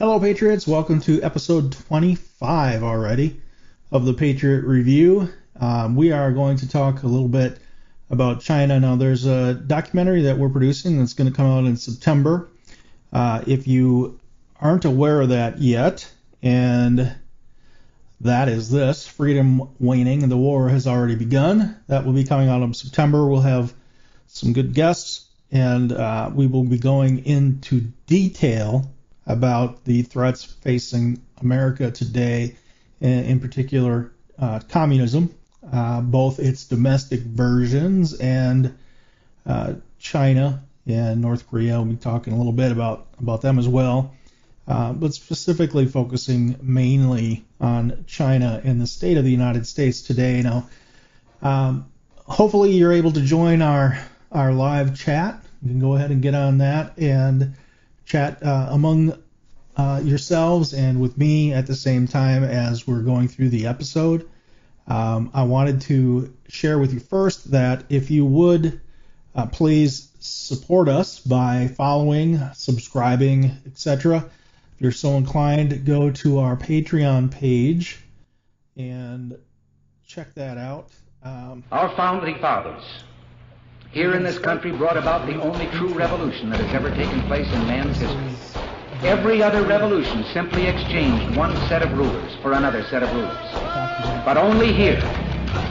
Hello, Patriots. Welcome to episode 25 already of the Patriot Review. Um, we are going to talk a little bit about China. Now, there's a documentary that we're producing that's going to come out in September. Uh, if you aren't aware of that yet, and that is this freedom waning, the war has already begun. That will be coming out in September. We'll have some good guests, and uh, we will be going into detail about the threats facing America today, in particular uh, communism, uh, both its domestic versions and uh, China and North Korea. We'll be talking a little bit about about them as well, uh, but specifically focusing mainly on China and the state of the United States today. Now, um, hopefully you're able to join our our live chat. You can go ahead and get on that and chat uh, among uh, yourselves and with me at the same time as we're going through the episode. Um, I wanted to share with you first that if you would uh, please support us by following, subscribing, etc. If you're so inclined, go to our Patreon page and check that out. Um, our founding fathers here in this country brought about the only true revolution that has ever taken place in man's history. Every other revolution simply exchanged one set of rulers for another set of rulers. But only here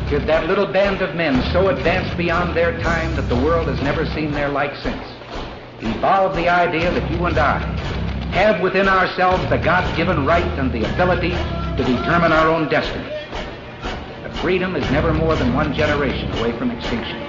did that little band of men so advance beyond their time that the world has never seen their like since. Evolve the idea that you and I have within ourselves the God-given right and the ability to determine our own destiny. That freedom is never more than one generation away from extinction.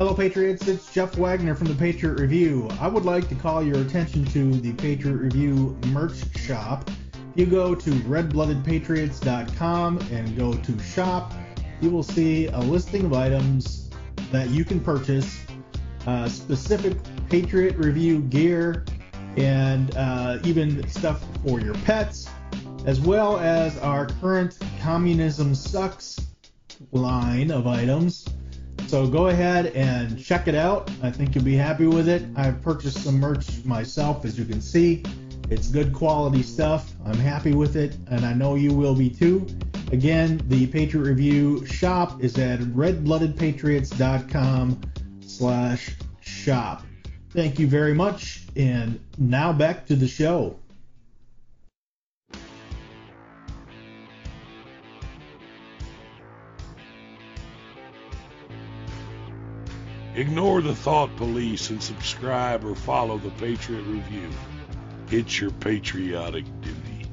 Hello, Patriots. It's Jeff Wagner from the Patriot Review. I would like to call your attention to the Patriot Review merch shop. If you go to redbloodedpatriots.com and go to shop, you will see a listing of items that you can purchase, uh, specific Patriot Review gear, and uh, even stuff for your pets, as well as our current Communism Sucks line of items. So go ahead and check it out. I think you'll be happy with it. I've purchased some merch myself, as you can see. It's good quality stuff. I'm happy with it, and I know you will be too. Again, the Patriot Review shop is at redbloodedpatriots.com slash shop. Thank you very much, and now back to the show. Ignore the thought police and subscribe or follow the Patriot Review. It's your patriotic duty.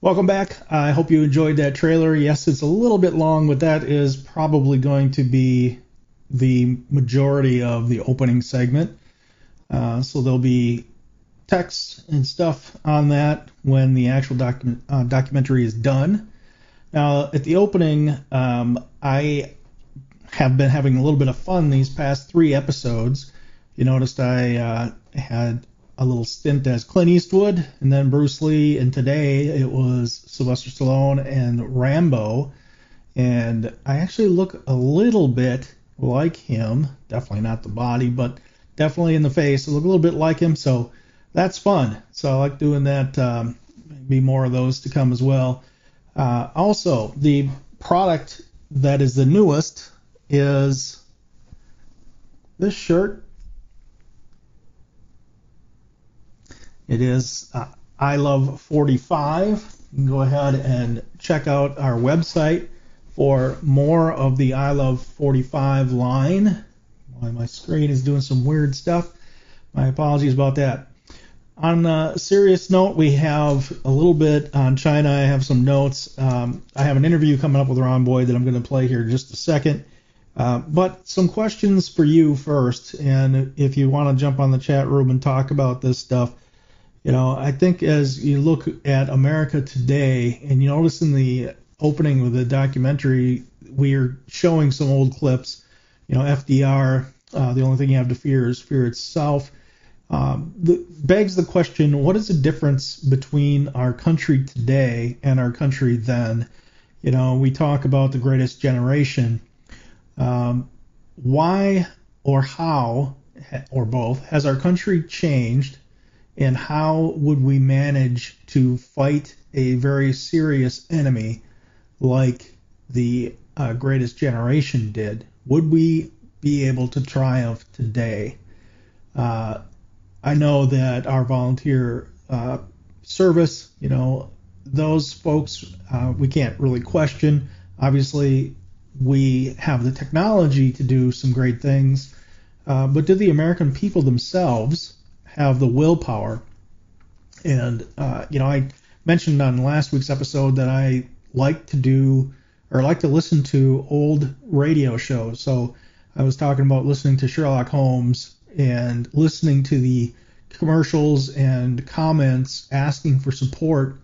Welcome back. I hope you enjoyed that trailer. Yes, it's a little bit long, but that is probably going to be the majority of the opening segment. Uh, so there'll be text and stuff on that when the actual document, uh, documentary is done. Now, at the opening, um, I have been having a little bit of fun these past three episodes. You noticed I uh, had a little stint as Clint Eastwood, and then Bruce Lee, and today it was Sylvester Stallone and Rambo. And I actually look a little bit like him. Definitely not the body, but definitely in the face. I look a little bit like him, so that's fun. So I like doing that. Um, maybe more of those to come as well. Uh, also, the product that is the newest is this shirt It is uh, I Love 45. You can go ahead and check out our website for more of the I Love 45 line. My screen is doing some weird stuff. My apologies about that. On a serious note, we have a little bit on China. I have some notes. Um, I have an interview coming up with Ron Boyd that I'm going to play here in just a second. Uh, but some questions for you first, and if you want to jump on the chat room and talk about this stuff, you know, I think as you look at America today, and you notice in the opening of the documentary, we are showing some old clips. You know, FDR, uh, the only thing you have to fear is fear itself. Um, the, begs the question: What is the difference between our country today and our country then? You know, we talk about the greatest generation. Um, why or how or both has our country changed and how would we manage to fight a very serious enemy like the uh, greatest generation did? Would we be able to triumph today? Uh, I know that our volunteer uh, service, you know, those folks uh, we can't really question. Obviously, we have the technology to do some great things, uh, but do the American people themselves have the willpower. And uh, you know, I mentioned on last week's episode that I like to do or like to listen to old radio shows. So I was talking about listening to Sherlock Holmes and listening to the commercials and comments asking for support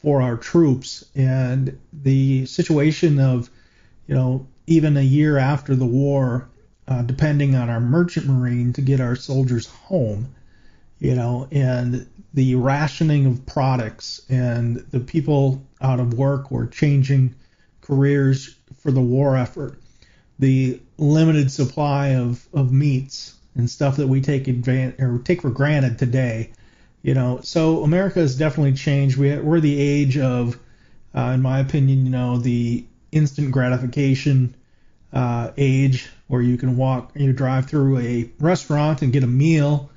for our troops and the situation of you know even a year after the war uh, depending on our merchant marine to get our soldiers home you know, and the rationing of products and the people out of work or changing careers for the war effort, the limited supply of, of meats and stuff that we take advantage or take for granted today. You know, so America has definitely changed. We, we're the age of, uh, in my opinion, you know, the instant gratification uh, age where you can walk, you drive through a restaurant and get a meal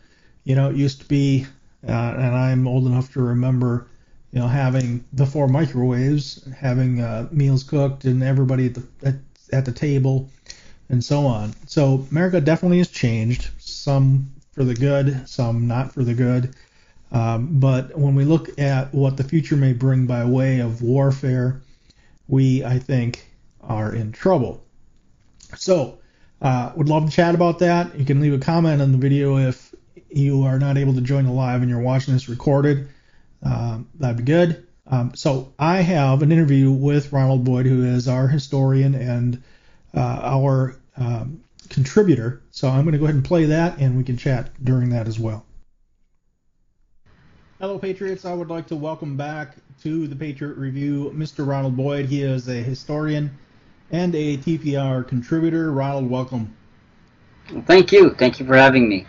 you know, it used to be, uh, and I'm old enough to remember, you know, having before microwaves, having uh, meals cooked and everybody at the at, at the table, and so on. So America definitely has changed. some for the good, some not for the good. Um, but when we look at what the future may bring by way of warfare, we, I think, are in trouble. So, uh, would love to chat about that. You can leave a comment on the video if you are not able to join the live and you're watching this recorded. Um, that'd be good. Um, so I have an interview with Ronald Boyd, who is our historian and uh, our um, contributor. So I'm going to go ahead and play that, and we can chat during that as well. Hello, Patriots. I would like to welcome back to the Patriot Review Mr. Ronald Boyd. He is a historian and a TPR contributor. Ronald, welcome. Thank you. Thank you for having me.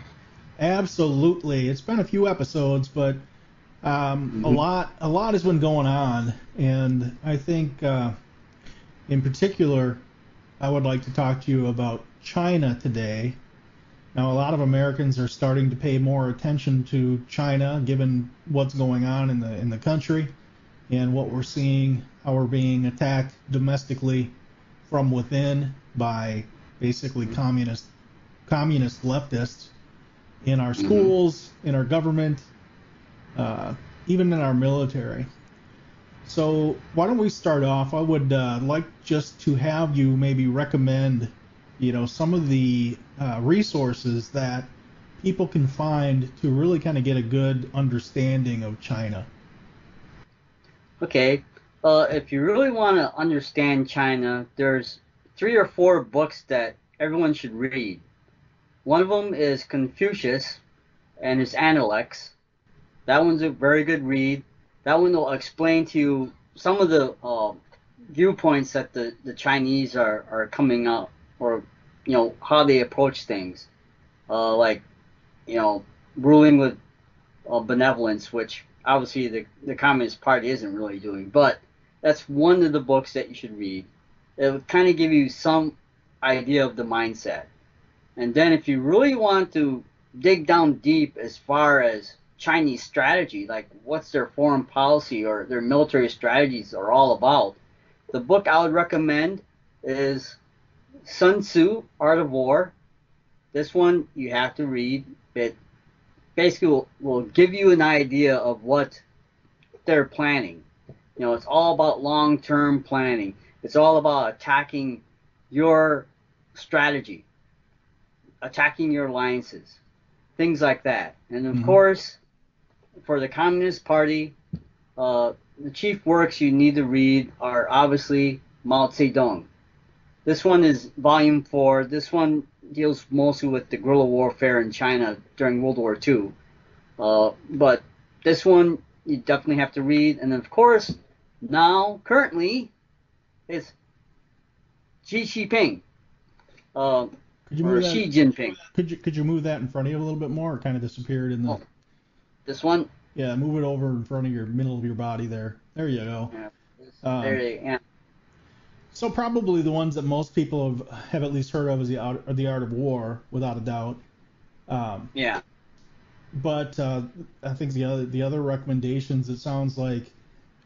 Absolutely. It's been a few episodes, but um, mm-hmm. a lot a lot has been going on, and I think uh, in particular, I would like to talk to you about China today. Now, a lot of Americans are starting to pay more attention to China, given what's going on in the in the country, and what we're seeing, how we're being attacked domestically from within by basically communist communist leftists in our mm-hmm. schools, in our government, uh, even in our military. So why don't we start off? I would uh, like just to have you maybe recommend, you know, some of the uh, resources that people can find to really kind of get a good understanding of China. Okay, uh, if you really want to understand China, there's three or four books that everyone should read. One of them is Confucius and his Analects. That one's a very good read. That one will explain to you some of the uh, viewpoints that the, the Chinese are, are coming up, or you know how they approach things, uh, like you know ruling with uh, benevolence, which obviously the the Communist Party isn't really doing. But that's one of the books that you should read. It will kind of give you some idea of the mindset. And then if you really want to dig down deep as far as Chinese strategy, like what's their foreign policy or their military strategies are all about. The book I would recommend is Sun Tzu, Art of War. This one you have to read. It basically will, will give you an idea of what they're planning. You know, it's all about long-term planning. It's all about attacking your strategy, attacking your alliances, things like that. And of mm-hmm. course, for the Communist Party, uh, the chief works you need to read are obviously Mao Zedong. This one is volume four. This one deals mostly with the guerrilla warfare in China during World War II. Uh, but this one you definitely have to read. And then, of course, now, currently, it's Xi Jinping. Uh, could you move that, Xi Jinping. Could you could you move that in front of you a little bit more? Or kind of disappeared in the. Oh, this one? Yeah, move it over in front of your middle of your body there. There you go. Yeah. Um, there you go. So probably the ones that most people have, have at least heard of is the art, the art of war, without a doubt. Um, yeah. But uh, I think the other the other recommendations it sounds like.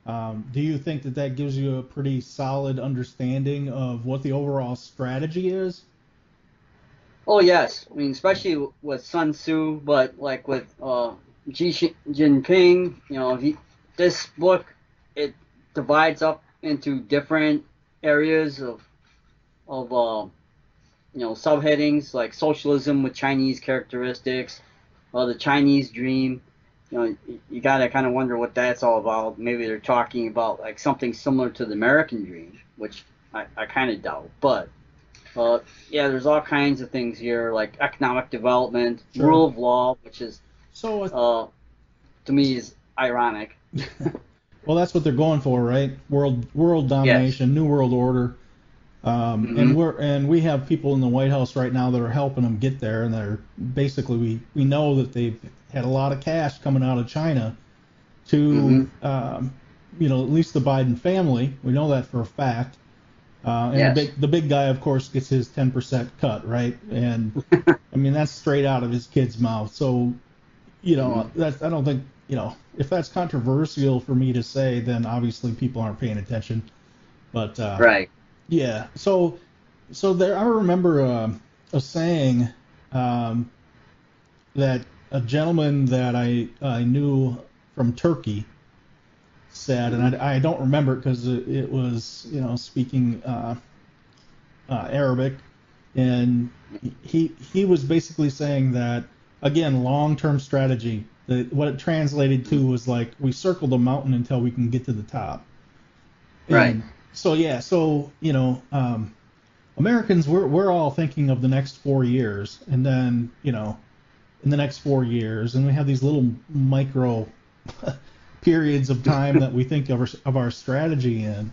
Um, do you think that that gives you a pretty solid understanding of what the overall strategy is? Oh yes, I mean especially with Sun Tzu, but like with uh, Xi Jinping, you know, he, this book it divides up into different areas of of uh, you know subheadings like socialism with Chinese characteristics, uh, the Chinese dream. You know, you gotta kind of wonder what that's all about. Maybe they're talking about like something similar to the American dream, which I, I kind of doubt. But uh, yeah, there's all kinds of things here like economic development, sure. rule of law, which is so uh, to me is ironic. well, that's what they're going for, right? World world domination, yes. new world order. Um, mm-hmm. And we're and we have people in the White House right now that are helping them get there, and they're basically we we know that they've had a lot of cash coming out of China to mm-hmm. um, you know at least the Biden family. We know that for a fact. Uh, and yes. the big the big guy, of course, gets his 10% cut, right? And I mean that's straight out of his kid's mouth. So you know, mm-hmm. that's I don't think you know if that's controversial for me to say, then obviously people aren't paying attention. But uh, right, yeah. So so there, I remember uh, a saying um, that a gentleman that I I knew from Turkey said, and I, I don't remember because it, it was you know speaking uh, uh, Arabic, and he he was basically saying that again long-term strategy. That what it translated to was like we circle the mountain until we can get to the top. And Right. So yeah, so you know, um, Americans we're we're all thinking of the next four years, and then you know, in the next four years, and we have these little micro periods of time that we think of our, of our strategy in,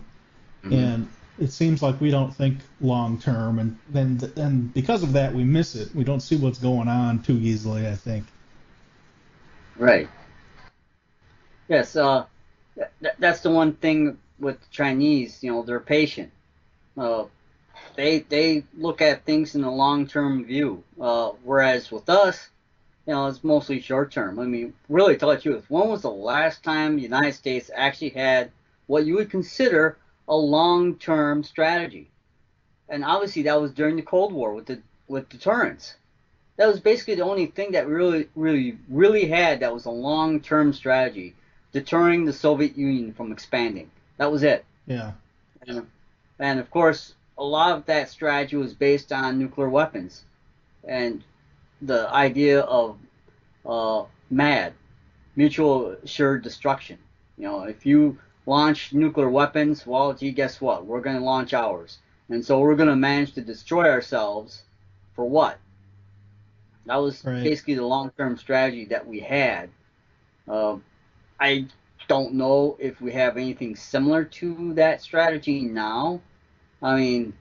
and it seems like we don't think long term, and then and because of that we miss it. We don't see what's going on too easily. I think. Right. Yes, uh, th- that's the one thing with the Chinese. You know, they're patient. Uh, they they look at things in a long term view. Uh, whereas with us, you know, it's mostly short term. I mean, really, to tell the truth, when was the last time the United States actually had what you would consider a long term strategy? And obviously, that was during the Cold War with the with deterrence that was basically the only thing that really, really, really had that was a long-term strategy, deterring the Soviet Union from expanding. That was it. Yeah. And, and of course, a lot of that strategy was based on nuclear weapons, and the idea of uh, MAD, mutual assured destruction. You know, if you launch nuclear weapons, well, gee, guess what? We're going to launch ours, and so we're going to manage to destroy ourselves for what? That was Right. basically the long-term strategy that we had. Uh, I don't know if we have anything similar to that strategy now. I mean,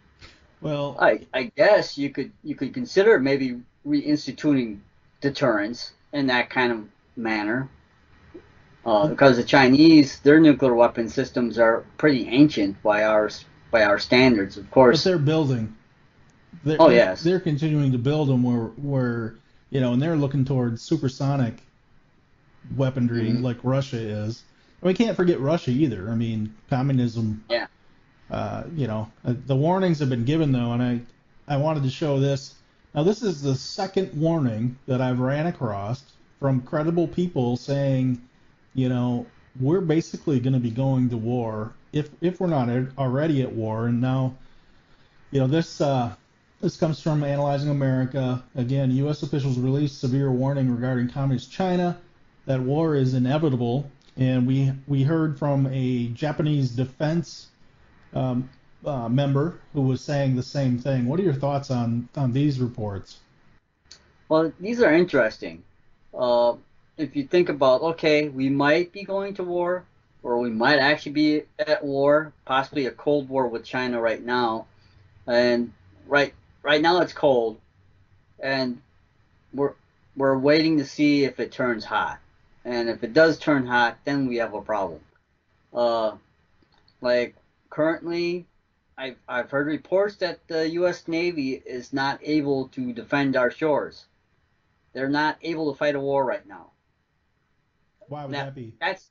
Well. I, I guess you could you could consider maybe reinstituting deterrence in that kind of manner. Uh, because the Chinese, their nuclear weapon systems are pretty ancient by our by our standards, of But course. they're building. They're, Oh, yes. They're continuing to build them where, where you know, and they're looking towards supersonic weaponry Mhm. like Russia is. And we can't forget Russia either. I mean, communism. Yeah. Uh, you know, uh, the warnings have been given though, and I, I wanted to show this. Now, this is the second warning that I've ran across from credible people saying, you know, we're basically going to be going to war if if we're not already at war. And now, you know, this uh, this comes from Analyzing America. Again, U.S. officials released severe warning regarding communist China that war is inevitable. And we we heard from a Japanese defense um, uh, member who was saying the same thing. What are your thoughts on on these reports? Well, these are interesting. Uh, if you think about, okay, we might be going to war, or we might actually be at war, possibly a cold war with China right now, and right right now it's cold, and we're we're waiting to see if it turns hot, and if it does turn hot, then we have a problem. Uh, like currently, I've I've heard reports that the U.S. Navy is not able to defend our shores. They're not able to fight a war right now. Why would Now- that be? That's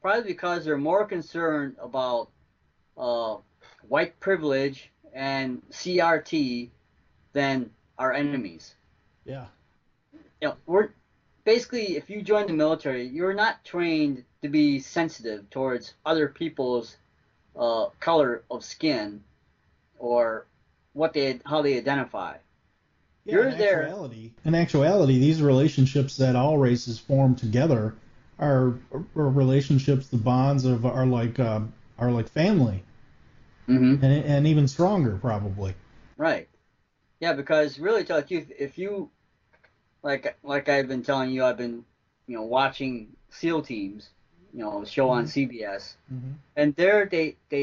probably because they're more concerned about uh, white privilege and CRT than our enemies. Yeah. You know, we're basically if you join the military, you're not trained to be sensitive towards other people's uh, color of skin or what they how they identify. Yeah, You're in there. Actuality, in actuality, these relationships that all races form together are, are relationships. The bonds of are like uh, are like family, Mm-hmm. and and even stronger probably. Right. Yeah, because really, tell you if you like like I've been telling you, I've been you know watching SEAL teams, you know, show on CBS, Mm-hmm. and there they they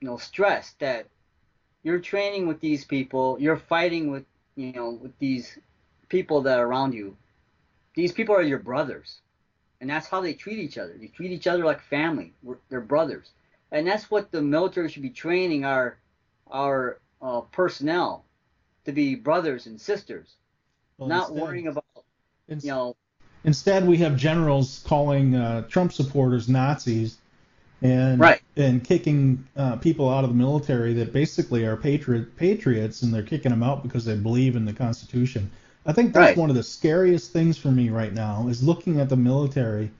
you know stress that you're training with these people, you're fighting with you know with these people that are around you. These people are your brothers, and that's how they treat each other. They treat each other like family. We're, they're brothers, and that's what the military should be training our our uh, personnel to be brothers and sisters, Well, not instead- worrying about you know Instead, we have generals calling uh, Trump supporters Nazis, and Right. and kicking uh, people out of the military that basically are patriot patriots, and they're kicking them out because they believe in the Constitution. I think that's Right. one of the scariest things for me right now is looking at the military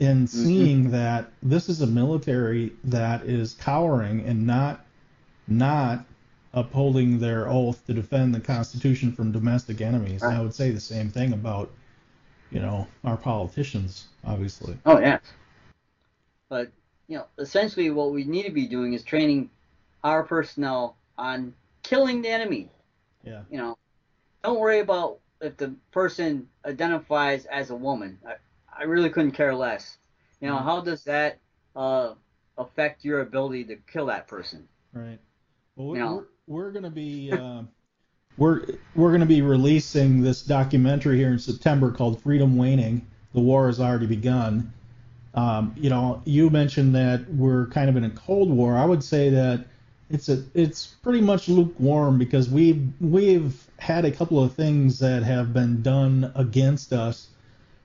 and seeing that this is a military that is cowering and not not upholding their oath to defend the Constitution from domestic enemies. And I would say the same thing about, you know, our politicians, obviously. Oh yes. But you know, essentially, what we need to be doing is training our personnel on killing the enemy. Yeah. You know, don't worry about if the person identifies as a woman. I, I really couldn't care less. You know, Mhm. how does that uh, affect your ability to kill that person? Right. Well, we're, You know. we're, we're going to be uh, we're we're going to be releasing this documentary here in September called Freedom Waning. The war has already begun. Um, you know, you mentioned that we're kind of in a cold war. I would say that it's a it's pretty much lukewarm because we've we've had a couple of things that have been done against us,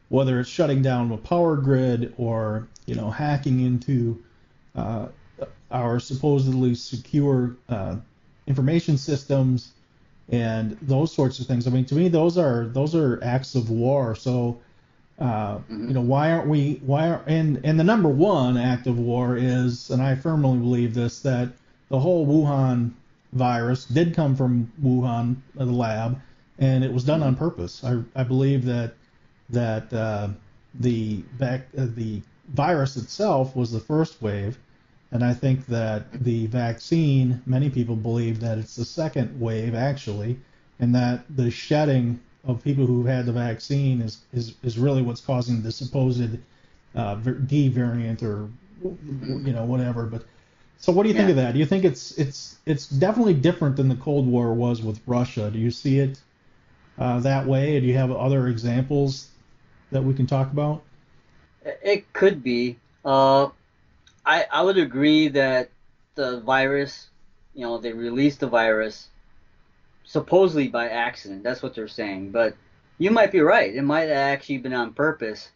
whether it's shutting down the power grid or you know hacking into uh, our supposedly secure uh, information systems and those sorts of things. I mean, to me, those are those are acts of war. So, uh, Mhm. you know, why aren't we? Why are and and the number one act of war is, and I firmly believe this, that the whole Wuhan virus did come from Wuhan, uh, the lab, and it was done on purpose. I I believe that that uh, the vac- uh, the virus itself was the first wave, and I think that the vaccine, many people believe that it's the second wave actually, and that the shedding of people who've had the vaccine is is, is really what's causing the supposed uh, D variant or you know whatever. But so what do you think of that? Do you think it's it's it's definitely different than the Cold War was with Russia? Do you see it uh, that way? Do you have other examples that we can talk about? It could be. Uh, I I would agree that the virus, you know, they released the virus supposedly by accident. That's what they're saying. But you might be right. It might have actually been on purpose.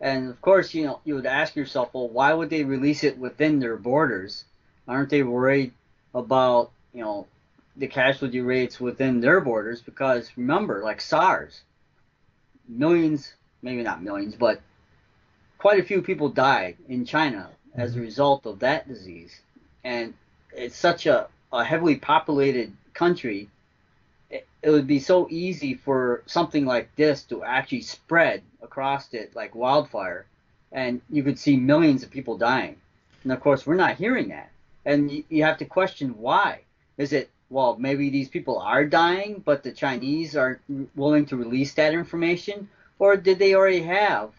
And of course, you know, you would ask yourself, well, why would they release it within their borders? Aren't they worried about, you know, the casualty rates within their borders? Because remember, like SARS, millions, maybe not millions, but quite a few people died in China as a mm-hmm. result of that disease. And it's such a, a heavily populated country, it, it would be so easy for something like this to actually spread across it like wildfire. And you could see millions of people dying. And of course, we're not hearing that. And you, you have to question why. Is it, well, maybe these people are dying, but the Chinese aren't willing to release that information? Or did they already have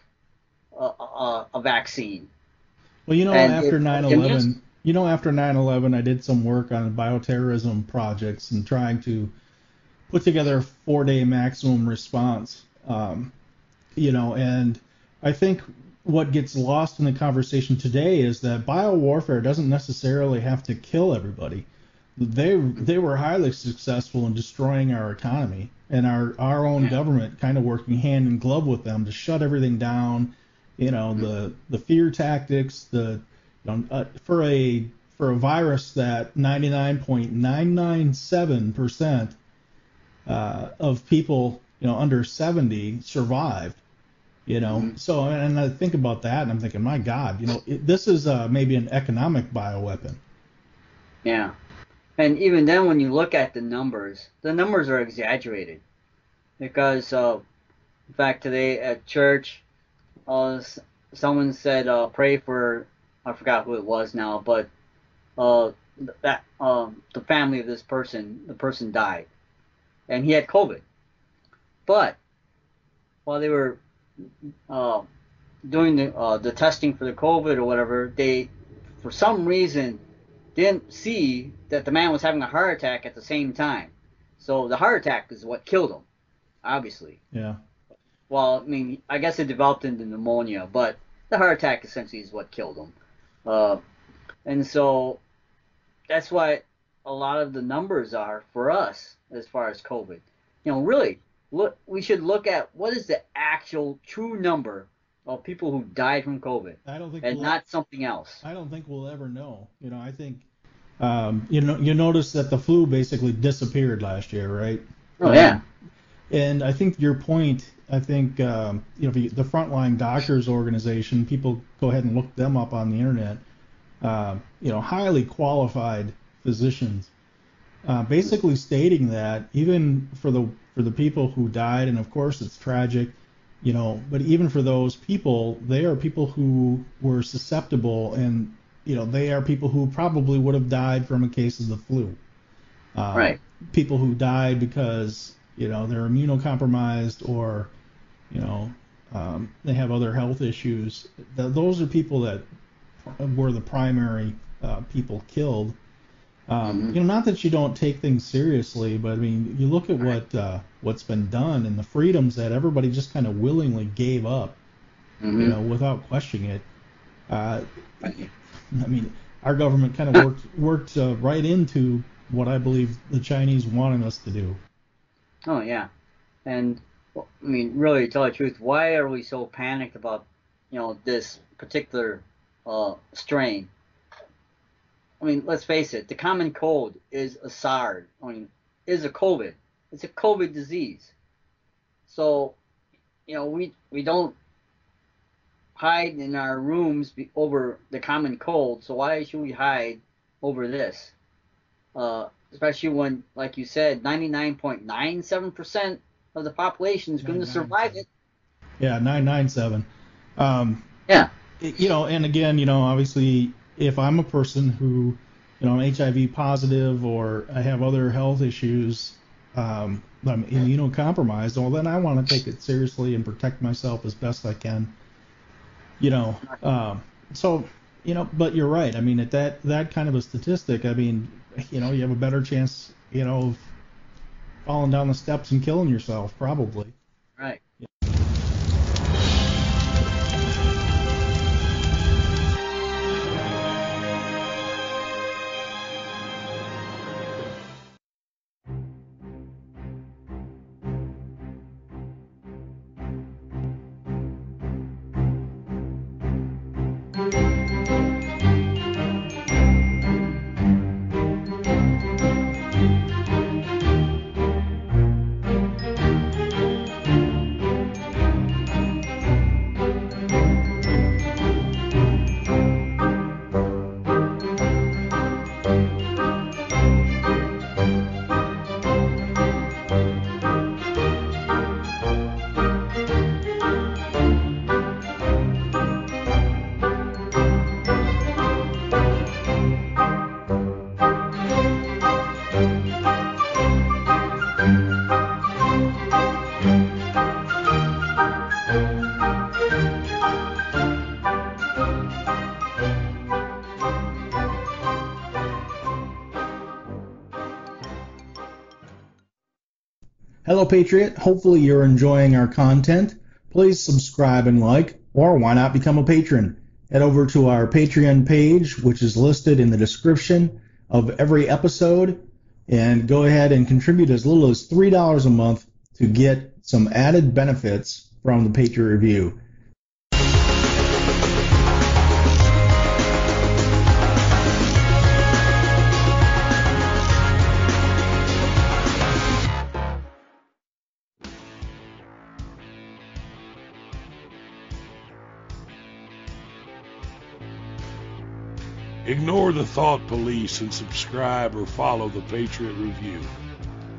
a, a, a vaccine? Well, you know, And after 9/11, you know, after 9/11, I did some work on bioterrorism projects and trying to put together a four-day maximum response. Um, you know, and I think what gets lost in the conversation today is that biowarfare doesn't necessarily have to kill everybody. They they were highly successful in destroying our economy and our our own Yeah. government kind of working hand in glove with them to shut everything down. You know the the fear tactics, the you know, uh, for a for a virus that 99.997 percent uh, of people you know under 70 survived. You know, Mhm. so and I think about that and I'm thinking, my God, you know, it, this is uh, maybe an economic bioweapon. Yeah. And even then, when you look at the numbers, the numbers are exaggerated. Because, uh, in fact, today at church, uh, someone said, uh, pray for, I forgot who it was now, but uh, that um, the family of this person, the person died. And he had COVID. But while they were uh, doing the, uh, the testing for the COVID or whatever, they, for some reason, didn't see that the man was having a heart attack at the same time. So the heart attack is what killed him, obviously. Yeah. Well, I mean, I guess it developed into pneumonia, but the heart attack essentially is what killed him. Uh, and so that's why a lot of the numbers are for us as far as COVID. You know, really, look, we should look at what is the actual true number of people who died from COVID, I don't think and we'll- not something else. I don't think we'll ever know. You know, I think um, you know you notice that the flu basically disappeared last year, right? Oh yeah. And I think your point, I think um, you know the frontline doctors organization, people go ahead and look them up on the internet. Uh, you know, highly qualified physicians, uh, basically stating that even for the for the people who died, and of course it's tragic, you know, but even for those people, they are people who were susceptible, and you know they are people who probably would have died from a case of the flu. Uh, right. People who died because you know they're immunocompromised or you know um, they have other health issues. Th- those are people that were the primary uh, people killed. Um, mm-hmm. You know, not that you don't take things seriously, but I mean, you look at what uh, what's been done and the freedoms that everybody just kind of willingly gave up, mm-hmm. you know, without questioning it. Uh, I mean, our government kind of worked worked uh, right into what I believe the Chinese wanted us to do. Oh yeah, and I mean, really, to tell the truth, why are we so panicked about you know this particular uh, strain? I mean, let's face it, the common cold is a SARS. I mean, is a COVID. It's a COVID disease. So, you know, we we don't hide in our rooms over the common cold. So why should we hide over this? Uh, especially when, like you said, 99.97% of the population is going to survive it. Yeah, 997. Um, yeah. You know, and again, you know, obviously, if I'm a person who, you know, I'm HIV positive or I have other health issues, um, I'm immunocompromised, well, then I want to take it seriously and protect myself as best I can. You know, um, so you know, but you're right. I mean, at that that kind of a statistic, I mean, you know, you have a better chance, you know, of falling down the steps and killing yourself, probably. Hello, Patriot. Hopefully, you're enjoying our content. Please subscribe and like, or why not become a patron? Head over to our Patreon page, which is listed in the description of every episode, and go ahead and contribute as little as $3 a month to get some added benefits from the Patriot Review. Ignore the thought police and subscribe or follow the Patriot Review.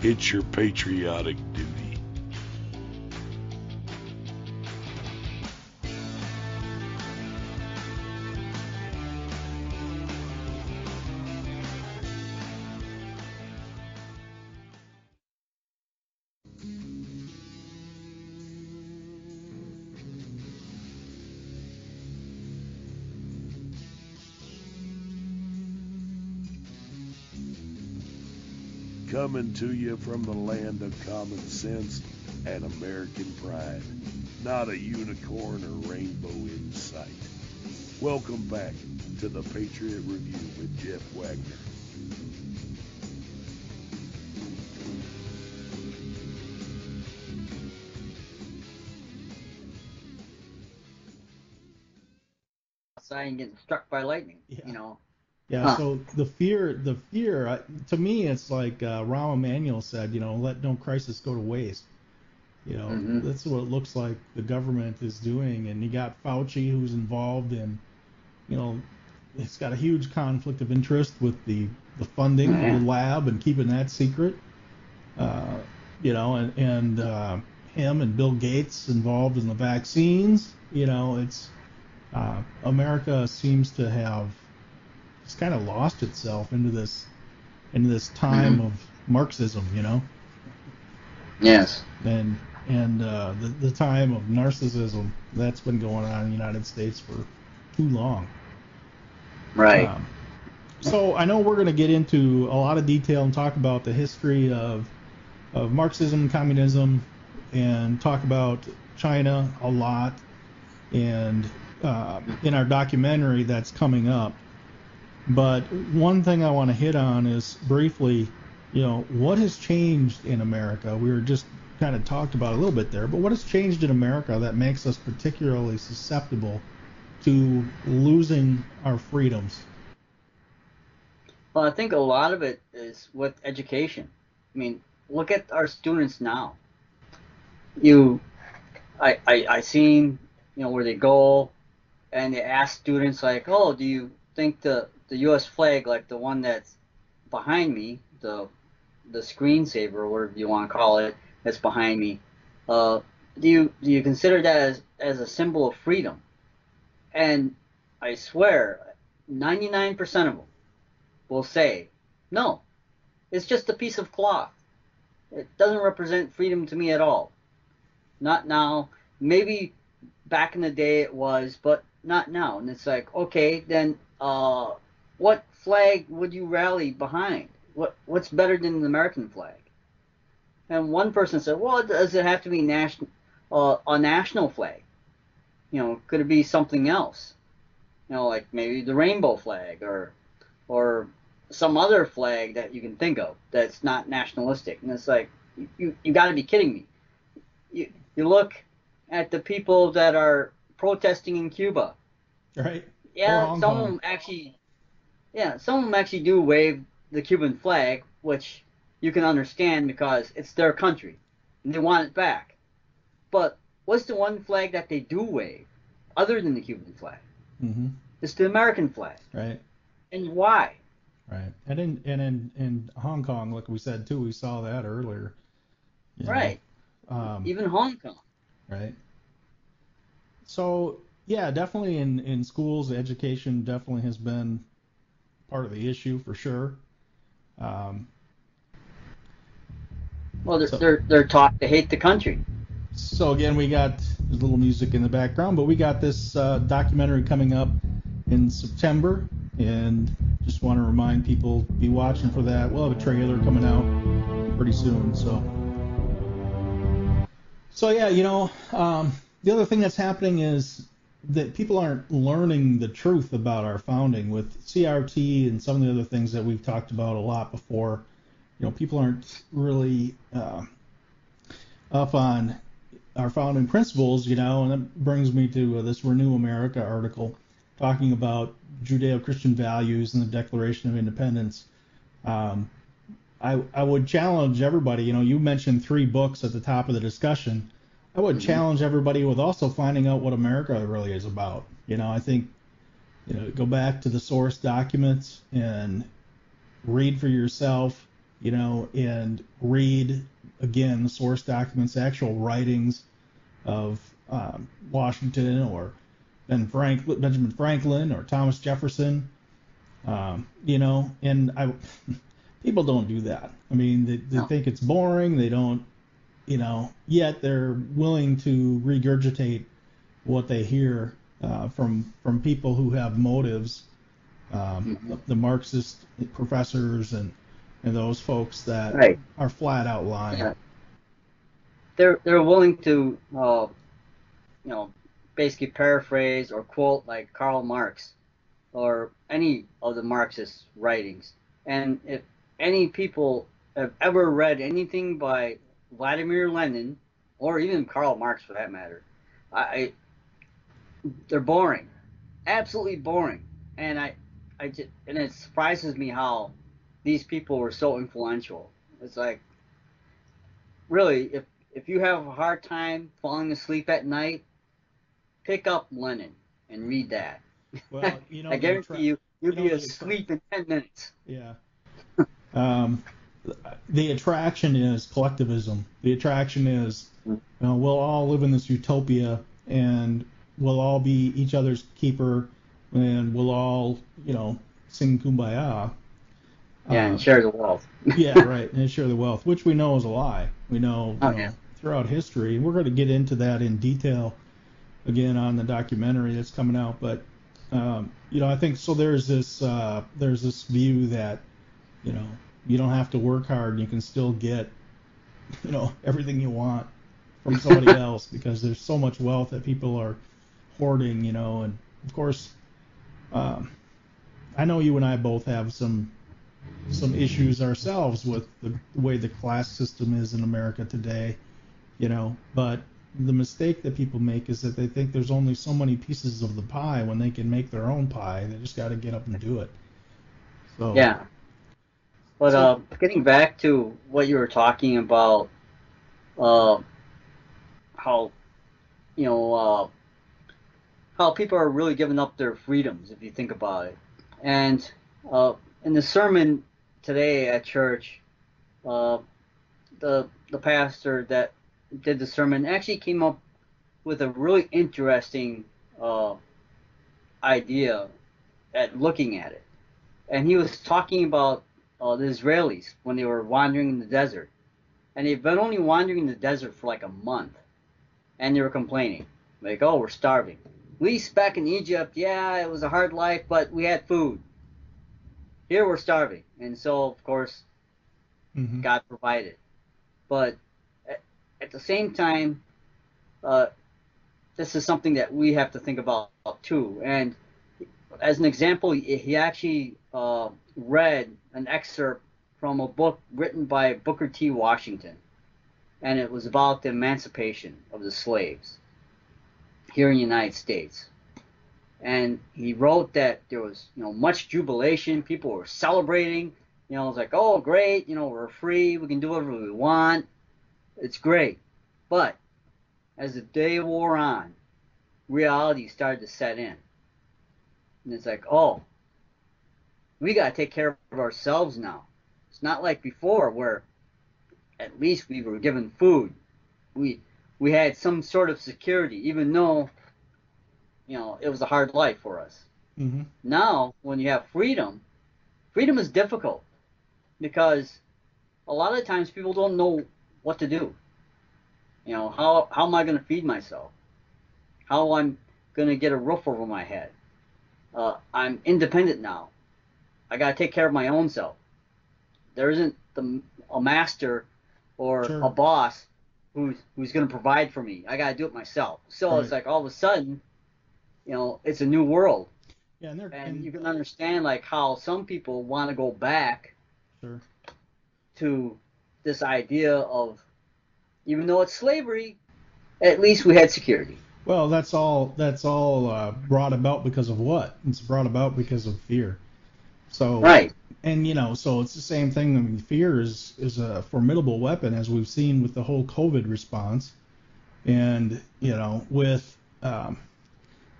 It's your patriotic duty. Coming to you from the land of common sense and American pride. Not a unicorn or rainbow in sight. Welcome back to the Patriot Review with Jeff Wagner. Outside and getting struck by lightning, yeah. you know. Yeah. Huh. So the fear, the fear, to me, it's like uh, Rahm Emanuel said, you know, let no crisis go to waste. You know, Mhm. that's what it looks like the government is doing. And you got Fauci who's involved in, you know, it's got a huge conflict of interest with the, the funding Yeah. of the lab and keeping that secret. Uh, you know, and, and uh, him and Bill Gates involved in the vaccines. You know, it's uh, America seems to have just kind of lost itself into this into this time Mhm. of Marxism. You know Yes. and and uh, the the time of narcissism that's been going on in the United States for too long. Right. Um, so I know we're going to get into a lot of detail and talk about the history of of Marxism, communism, and talk about China a lot. And uh, in our documentary that's coming up. But one thing I want to hit on is briefly, you know, what has changed in America? We were just kind of talked about a little bit there, but what has changed in America that makes us particularly susceptible to losing our freedoms? Well, I think a lot of it is with education. I mean, look at our students now. You, I, I, I seen, you know, where they go, and they ask students like, "Oh, do you think the the U.S. flag, like the one that's behind me, the the screensaver or whatever you want to call it, that's behind me, uh, do you do you consider that as as a symbol of freedom?" And I swear, 99% of them will say, no, it's just a piece of cloth. It doesn't represent freedom to me at all. Not now. Maybe back in the day it was, but not now. And it's like, okay, then uh, what flag would you rally behind? What What's better than the American flag? And one person said, well, does it have to be national, uh, a national flag? You know, could it be something else? You know, like maybe the rainbow flag or or some other flag that you can think of that's not nationalistic. And it's like, you, you got to be kidding me. You, you look at the people that are protesting in Cuba. Right? Yeah, some of them actually, yeah, some of them actually do wave the Cuban flag, which you can understand because it's their country and they want it back. But what's the one flag that they do wave other than the Cuban flag? Mm-hmm. It's the American flag. Right. And why? Right. And in and in in Hong Kong, like we said too, we saw that earlier. Right. Um, Even Hong Kong. right. So yeah, definitely in in schools, education definitely has been part of the issue for sure. Um, Well, they're, So- they're, they're taught to hate the country. so again, we got there's a little music in the background, but we got this uh, documentary coming up in September, and just want to remind people be watching for that. We'll have a trailer coming out pretty soon, so. So yeah, you know, um, the other thing that's happening is that people aren't learning the truth about our founding with CRT and some of the other things that we've talked about a lot before. You know, people aren't really uh, up on our founding principles, you know, and that brings me to uh, this Renew America article talking about Judeo-Christian values and the Declaration of Independence. Um, I, I would challenge everybody, you know, you mentioned three books at the top of the discussion. I would Mhm. challenge everybody with also finding out what America really is about. You know, I think, you know, go back to the source documents and read for yourself, you know, and read again the source documents, actual writings of um, Washington or Ben Frank, Benjamin Franklin or Thomas Jefferson. Um, you know, and I people don't do that. I mean, they, they No. think it's boring. They don't, you know, yet they're willing to regurgitate what they hear uh, from from people who have motives, um, Mhm. the, the Marxist professors and and those folks that Right. are flat out lying. Yeah. They're they're willing to, uh, you know, basically paraphrase or quote like Karl Marx or any of the Marxist writings. And if any people have ever read anything by Vladimir Lenin or even Karl Marx for that matter, I, they're boring, absolutely boring. And I, I just, and it surprises me how these people were so influential. It's like, really, if if you have a hard time falling asleep at night, pick up Lenin and read that. Well, you know, I guarantee you, you'll you know, be asleep in 10 minutes. Yeah. um, the attraction is collectivism. The attraction is, you know, we'll all live in this utopia and we'll all be each other's keeper and we'll all, you know, sing kumbaya. Yeah, Uh, and share the wealth. yeah, right, and share the wealth, which we know is a lie. We know, you Oh, know, yeah. throughout history, and we're going to get into that in detail again on the documentary that's coming out. But um, you know, I think so. There's this uh, there's this view that you know you don't have to work hard, and you can still get you know everything you want from somebody else because there's so much wealth that people are hoarding. You know, and of course, um, I know you and I both have some some issues ourselves with the way the class system is in America today, you know. But the mistake that people make is that they think there's only so many pieces of the pie when they can make their own pie. They just got to get up and do it. So Yeah. But So- uh, getting back to what you were talking about, uh, how you know uh, how people are really giving up their freedoms, if you think about it. And uh, in the sermon today at church, uh, the the pastor that did the sermon actually came up with a really interesting uh, idea at looking at it, and he was talking about uh, the Israelis when they were wandering in the desert, and they've been only wandering in the desert for like a month, and they were complaining, like, "Oh, we're starving." At least back in Egypt, yeah, it was a hard life, but we had food. Here we're starving, and so of course mhm. God provided. But at, at the same time, uh, this is something that we have to think about too. And as an example, he he actually uh, read an excerpt from a book written by Booker T. Washington, and it was about the emancipation of the slaves here in the United States. And he wrote that there was, you know, much jubilation. People were celebrating. You know, it's like, oh, great. You know, we're free. We can do whatever we want. It's great. But as the day wore on, reality started to set in. And it's like, oh, we got to take care of ourselves now. It's not like before where at least we were given food. We we had some sort of security, even though you know it was a hard life for us. Mhm. Now, when you have freedom, freedom is difficult because a lot of times people don't know what to do. You know, how how am I going to feed myself? How I'm going to get a roof over my head? Uh, I'm independent now. I got to take care of my own self. There isn't the, a master or Sure. a boss who's who's going to provide for me. I got to do it myself. So it's like all of a sudden, you know, it's a new world Yeah, and and and- you can understand like how some people want to go back sure. to this idea of even though it's slavery at least we had security Well, that's all. That's all uh, brought about because of what? It's brought about because of fear. So right and you know, so it's the same thing. I mean, fear is is a formidable weapon, as we've seen with the whole COVID response, and you know, with um,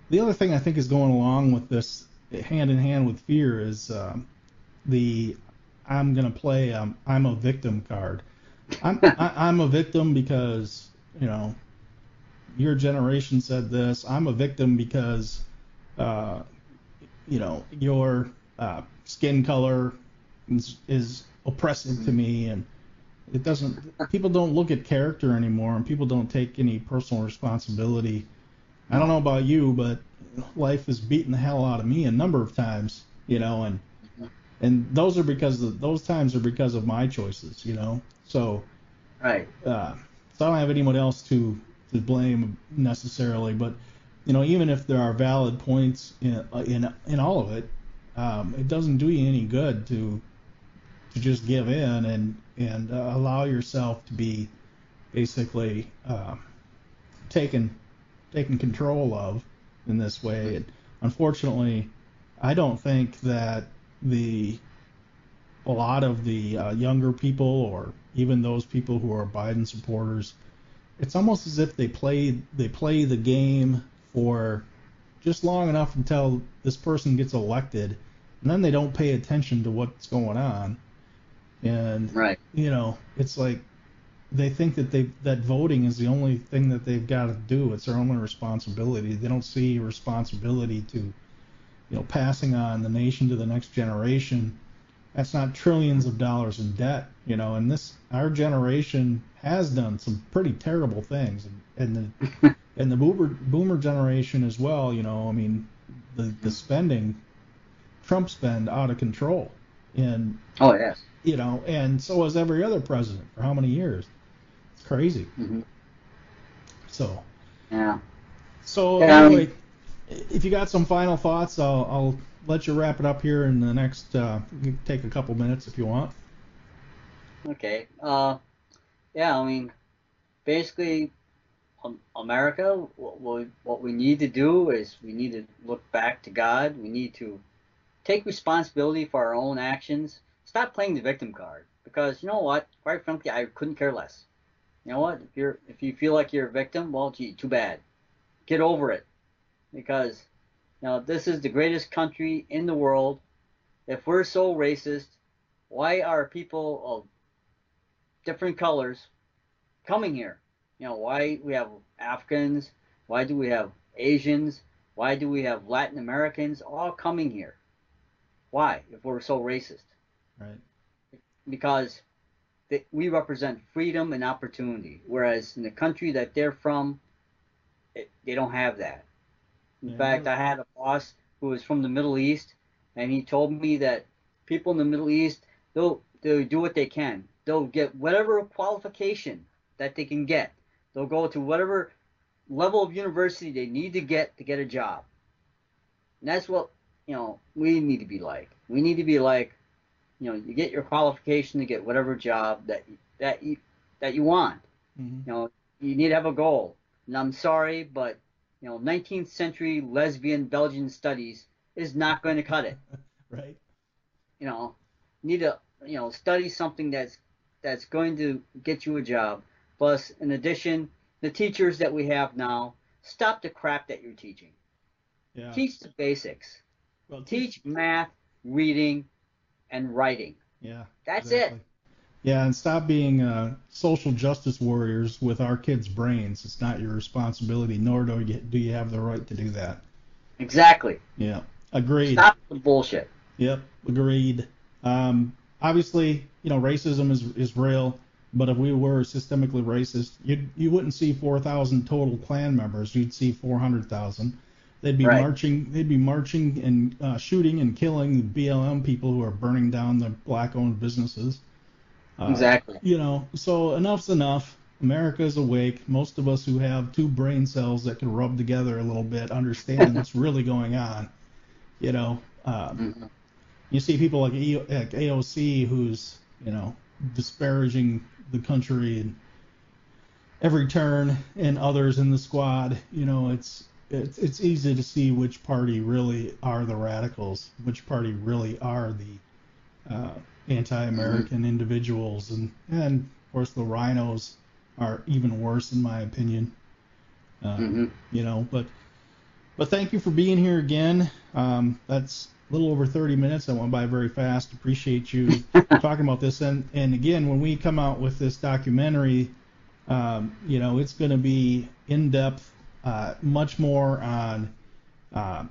the other thing I think is going along with this, hand in hand with fear, is um, the I'm gonna play um, I'm a victim card. I'm I, I'm a victim because you know your generation said this. I'm a victim because uh, you know your uh, skin color is, is oppressive to me, and it doesn't. People don't look at character anymore, and people don't take any personal responsibility. I don't know about you, but life has beaten the hell out of me a number of times, you know, and and those are because of, those times are because of my choices, you know. So right uh, so I don't have anyone else to to blame necessarily, but you know, even if there are valid points in in in all of it, um, it doesn't do you any good to to just give in and and uh, allow yourself to be basically uh, taken taken control of in this way. And unfortunately, I don't think that the a lot of the uh, younger people or even those people who are Biden supporters it's almost as if they play they play the game for just long enough until this person gets elected, and then they don't pay attention to what's going on. And Right. you know, it's like they think that they that voting is the only thing that they've got to do. It's their only responsibility. They don't see responsibility to, you know, passing on the nation to the next generation. That's not trillions of dollars in debt, you know. And this our generation has done some pretty terrible things, and, and the and the boomer boomer generation as well. You know, I mean, the the spending, Trump spend out of control, and Oh yes. you know, and so has every other president for how many years? It's crazy. hmm So, Yeah. so Yeah, I mean- if you got some final thoughts, I'll, I'll let you wrap it up here in the next. Uh, take a couple minutes if you want. Okay. Uh, yeah. I mean, basically, um, America. What we what we need to do is we need to look back to God. We need to take responsibility for our own actions. Stop playing the victim card because you know what? Quite frankly, I couldn't care less. You know what? If you're if you feel like you're a victim, well, gee, too bad. Get over it because you know this is the greatest country in the world. If we're so racist, why are people of different colors coming here? You know, why we have Africans, why do we have Asians, why do we have Latin Americans all coming here? Why, if we're so racist? Right. Because they, we represent freedom and opportunity, whereas in the country that they're from, it, they don't have that. In Yeah. fact, I had a boss who was from the Middle East, and he told me that people in the Middle East, they'll they'll do what they can. They'll get whatever qualification that they can get. They'll go to whatever level of university they need to get to get a job. And that's what you know we need to be like. We need to be like, you know, you get your qualification to get whatever job that that you that you want. hmm You know, you need to have a goal. And I'm sorry, but you know, 19th century lesbian Belgian studies is not going to cut it. Right. You know, you need to you know study something that's that's going to get you a job. Plus, in addition, the teachers that we have now, stop the crap that you're teaching. Yeah. Teach the basics. Well, Teach math, reading, and writing. Yeah. That's exactly. it. Yeah, and stop being uh, social justice warriors with our kids' brains. It's not your responsibility, nor do you do you have the right to do that. Exactly. Yeah, agreed. Stop the bullshit. Yep, agreed. Um, obviously, you know, racism is is real, but if we were systemically racist, you you wouldn't see 4,000 total Klan members. You'd see 400,000. They'd be Right. marching. They'd be marching and uh, shooting and killing the BLM people who are burning down the black-owned businesses. Uh, Exactly. You know, so enough's enough. America is awake. Most of us who have two brain cells that can rub together a little bit understand what's really going on. You know, um, Mhm. you see people like, e- like AOC who's you know disparaging the country and every turn, and others in the squad. You know, it's it's it's easy to see which party really are the radicals, which party really are the uh, anti-American individuals, and and of course the RINOs are even worse in my opinion. Uh, Mhm. You know, but but thank you for being here again. Um, that's a little over 30 minutes. That went by very fast. Appreciate you talking about this. And and again, when we come out with this documentary, um, you know, it's going to be in depth, uh, much more on uh,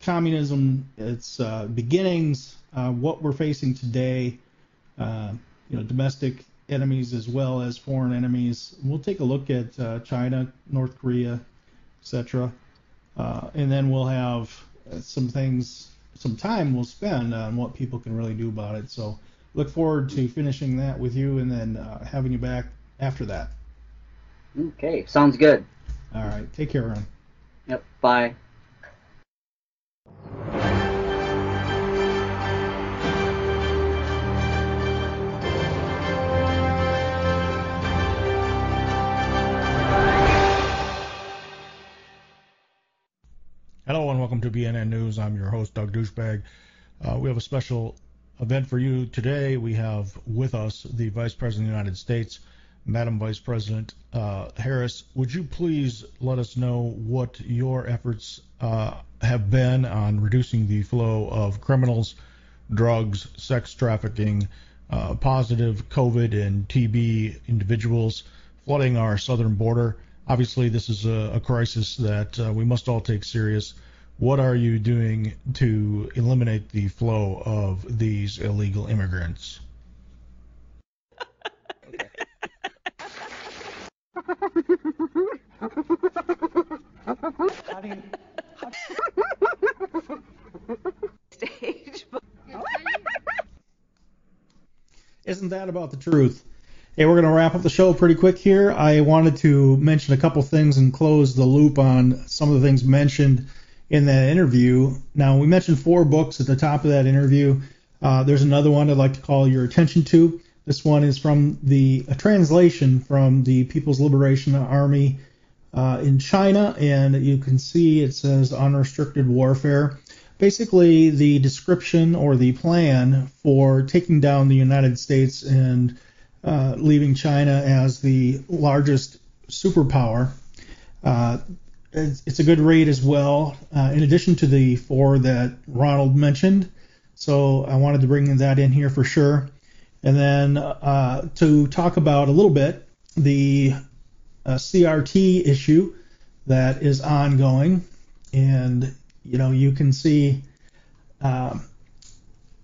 communism, its uh, beginnings, uh, what we're facing today, you know, domestic enemies as well as foreign enemies. We'll take a look at China, North Korea, etc. And then we'll have some things, some time we'll spend on what people can really do about it. So look forward to finishing that with you and then uh, having you back after that. Okay, sounds good. All right. Take care, Ron. Yep, bye. Hello and welcome to BNN News. I'm your host, Doug Douchebag. Uh, we have a special event for you today. We have with us the Vice President of the United States, Madam Vice President uh, Harris, would you please let us know what your efforts uh, have been on reducing the flow of criminals, drugs, sex trafficking, uh, positive COVID and TB individuals flooding our southern border? Obviously, this is a, a crisis that uh, we must all take serious. What are you doing to eliminate the flow of these illegal immigrants? Isn't that about the truth? Hey, we're going to wrap up the show pretty quick here. I wanted to mention a couple things and close the loop on some of the things mentioned in that interview. Now, we mentioned four books at the top of that interview. Uh, there's another one I'd like to call your attention to. This one is from the a translation from the People's Liberation Army uh, in China, and you can see it says unrestricted warfare. Basically, the description or the plan for taking down the United States and uh, leaving China as the largest superpower. Uh, it's, it's, a good read as well, uh, in addition to the four that Ronald mentioned. So I wanted to bring that in here for sure. And then uh, to talk about a little bit the uh, CRT issue that is ongoing. And, you know, you can see um,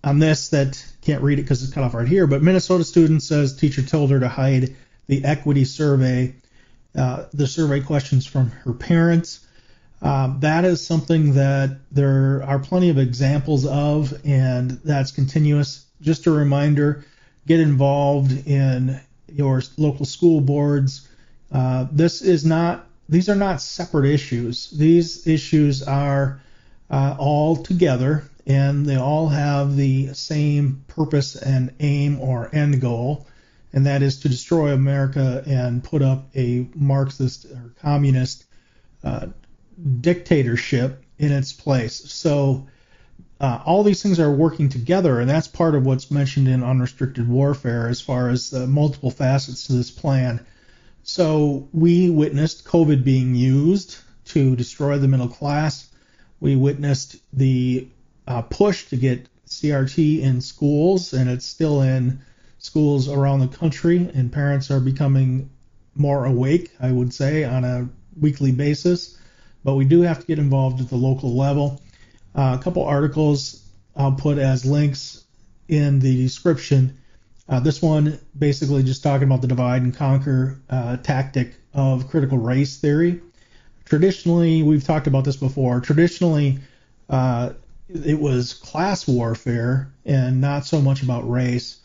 on this that can't read it because it's cut off right here, but Minnesota student says teacher told her to hide the equity survey, uh, the survey questions from her parents. Um, that is something that there are plenty of examples of, and that's continuous. Just a reminder get involved in your local school boards. Uh, this is not; these are not separate issues. These issues are uh, all together, and they all have the same purpose and aim or end goal, and that is to destroy America and put up a Marxist or communist uh, dictatorship in its place. So uh, all these things are working together, and that's part of what's mentioned in unrestricted warfare as far as the multiple facets to this plan. So we witnessed COVID being used to destroy the middle class. We witnessed the uh, push to get CRT in schools, and it's still in schools around the country, and parents are becoming more awake, I would say, on a weekly basis. But we do have to get involved at the local level. Uh, a couple articles I'll put as links in the description. Uh, this one basically just talking about the divide and conquer uh, tactic of critical race theory. Traditionally, we've talked about this before. Traditionally, uh, it was class warfare and not so much about race.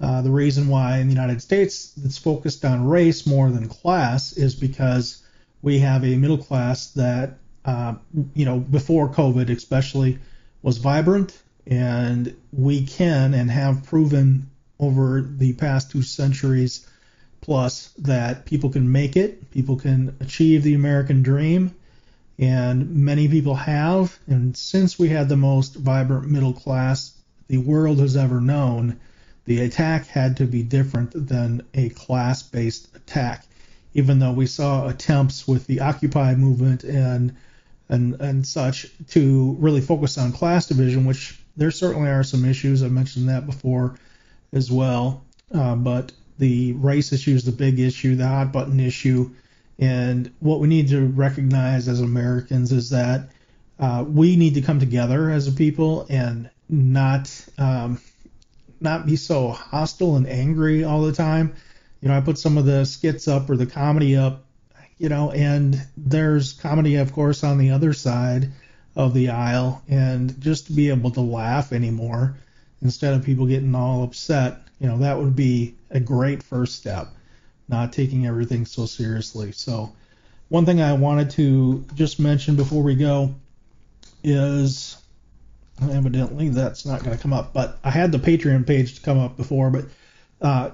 Uh, the reason why in the United States it's focused on race more than class is because we have a middle class that uh, you know, before COVID especially, was vibrant, and we can and have proven over the past two centuries plus that people can make it, people can achieve the American dream, and many people have. And since we had the most vibrant middle class the world has ever known, the attack had to be different than a class based attack. Even though we saw attempts with the Occupy movement and and and such to really focus on class division, which there certainly are some issues. I mentioned that before as well. Uh, but the race issue is the big issue, the hot button issue, and what we need to recognize as Americans is that uh, we need to come together as a people and not um, not be so hostile and angry all the time. You know, I put some of the skits up or the comedy up you know, and there's comedy, of course, on the other side of the aisle, and just to be able to laugh anymore instead of people getting all upset, you know, that would be a great first step, not taking everything so seriously. So, one thing I wanted to just mention before we go is evidently that's not going to come up, but I had the Patreon page to come up before, but uh,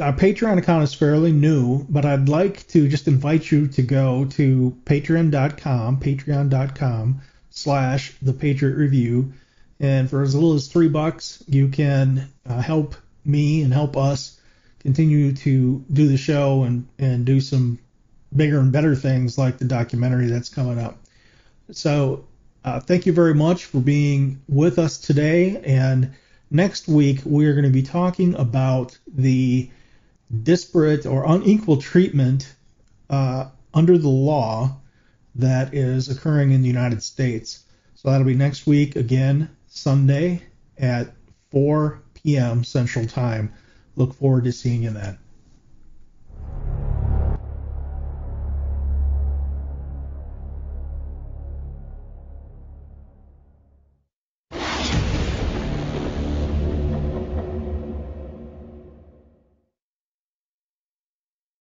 our Patreon account is fairly new, but I'd like to just invite you to go to patreon.com, patreon.com slash the Patriot Review. And for as little as three bucks, you can uh, help me and help us continue to do the show and, and do some bigger and better things like the documentary that's coming up. So uh, thank you very much for being with us today. And next week, we're going to be talking about the disparate or unequal treatment uh, under the law that is occurring in the United States. So that'll be next week, again, Sunday at 4 p.m. Central Time. Look forward to seeing you then.